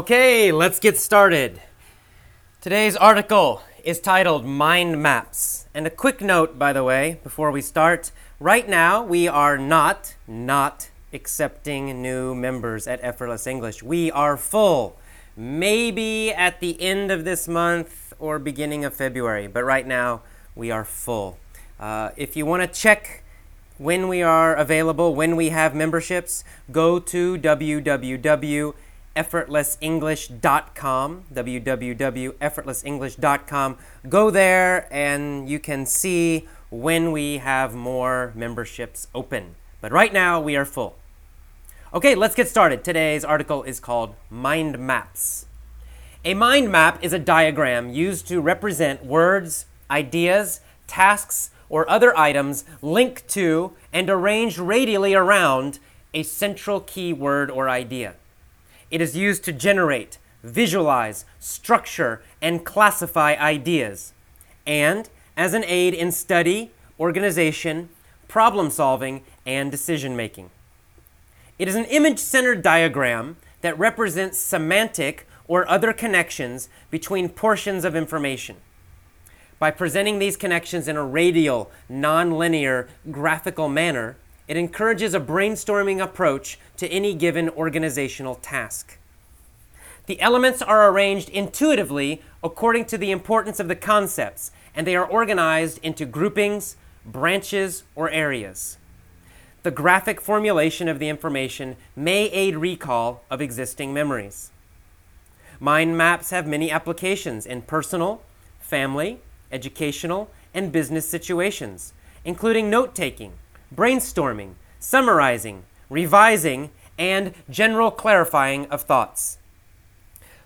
Okay, let's get started. Today's article is titled Mind Maps. And a quick note, by the way, before we start. Right now, we are not, not accepting new members at Effortless English. We are full. Maybe at the end of this month or beginning of February, but right now, we are full. Uh, if you want to check when we are available, when we have memberships, go to www.effortlessenglish.com, www.effortlessenglish.com. Go there and you can see when we have more memberships open. But right now we are full. Okay, let's get started. Today's article is called Mind Maps. A mind map is a diagram used to represent words, ideas, tasks, or other items linked to and arranged radially around a central keyword or idea. It is used to generate, visualize, structure, and classify ideas, and as an aid in study, organization, problem solving, and decision making. It is an image centered diagram that represents semantic or other connections between portions of information. By presenting these connections in a radial, nonlinear, graphical manner, it encourages a brainstorming approach to any given organizational task. The elements are arranged intuitively according to the importance of the concepts, and they are organized into groupings, branches, or areas. The graphic formulation of the information may aid recall of existing memories. Mind maps have many applications in personal, family, educational, and business situations, including note taking, brainstorming, summarizing, revising, and general clarifying of thoughts.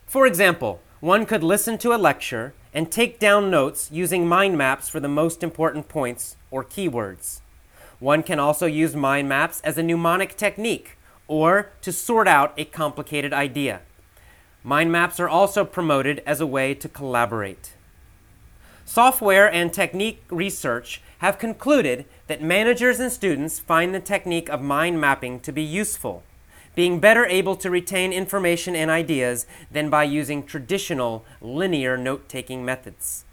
For example, one could listen to a lecture and take down notes using mind maps for the most important points or keywords. One can also use mind maps as a mnemonic technique or to sort out a complicated idea. Mind maps are also promoted as a way to collaborate. Software and technique research have concluded that managers and students find the technique of mind mapping to be useful, being better able to retain information and ideas than by using traditional linear note taking methods.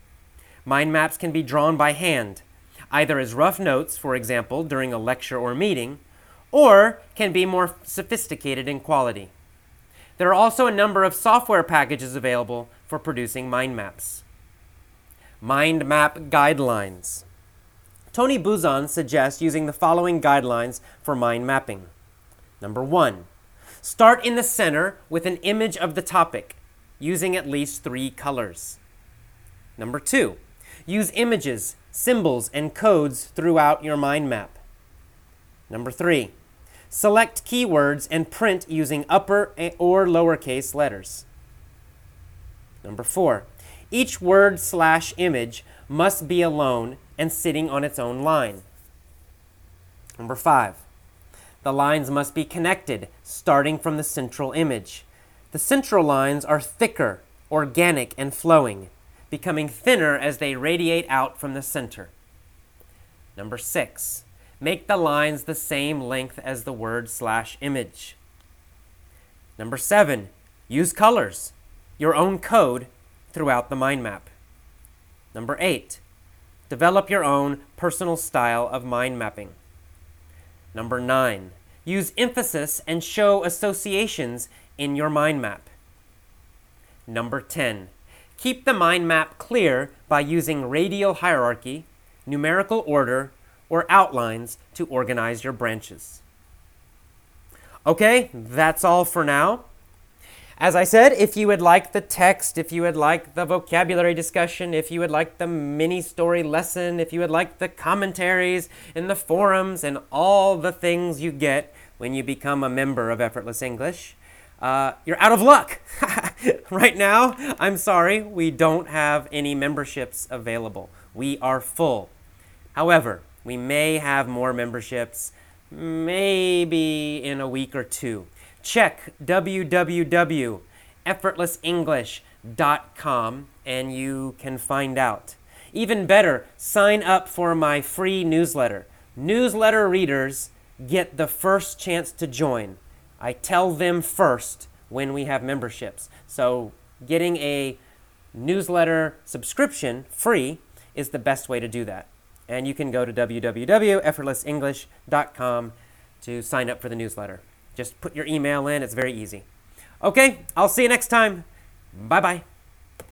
Mind maps can be drawn by hand, either as rough notes, for example, during a lecture or meeting, or can be more sophisticated in quality. There are also a number of software packages available for producing mind maps. Mind map guidelines. Tony Buzan suggests using the following guidelines for mind mapping. Number one, start in the center with an image of the topic, using at least three colors. Number two, use images, symbols, and codes throughout your mind map. Number three, select keywords and print using upper or lowercase letters. Number four, each word slash image must be alone and sitting on its own line. Number five, the lines must be connected, starting from the central image. The central lines are thicker, organic, and flowing, becoming thinner as they radiate out from the center. Number six, make the lines the same length as the word slash image. Number seven, use colors, your own code throughout the mind map. Number eight, develop your own personal style of mind mapping. Number nine, use emphasis and show associations in your mind map. Number 10, keep the mind map clear by using radial hierarchy, numerical order, or outlines to organize your branches. Okay, that's all for now. As I said, if you would like the text, if you would like the vocabulary discussion, if you would like the mini story lesson, if you would like the commentaries and the forums and all the things you get when you become a member of Effortless English, uh, you're out of luck. right now, I'm sorry, we don't have any memberships available. We are full. However, we may have more memberships maybe in a week or two check www.effortlessenglish.com and you can find out. Even better, sign up for my free newsletter. Newsletter readers get the first chance to join. I tell them first when we have memberships. So, getting a newsletter subscription free is the best way to do that. And you can go to www.effortlessenglish.com to sign up for the newsletter. Just put your email in, it's very easy. Okay, I'll see you next time. Bye bye.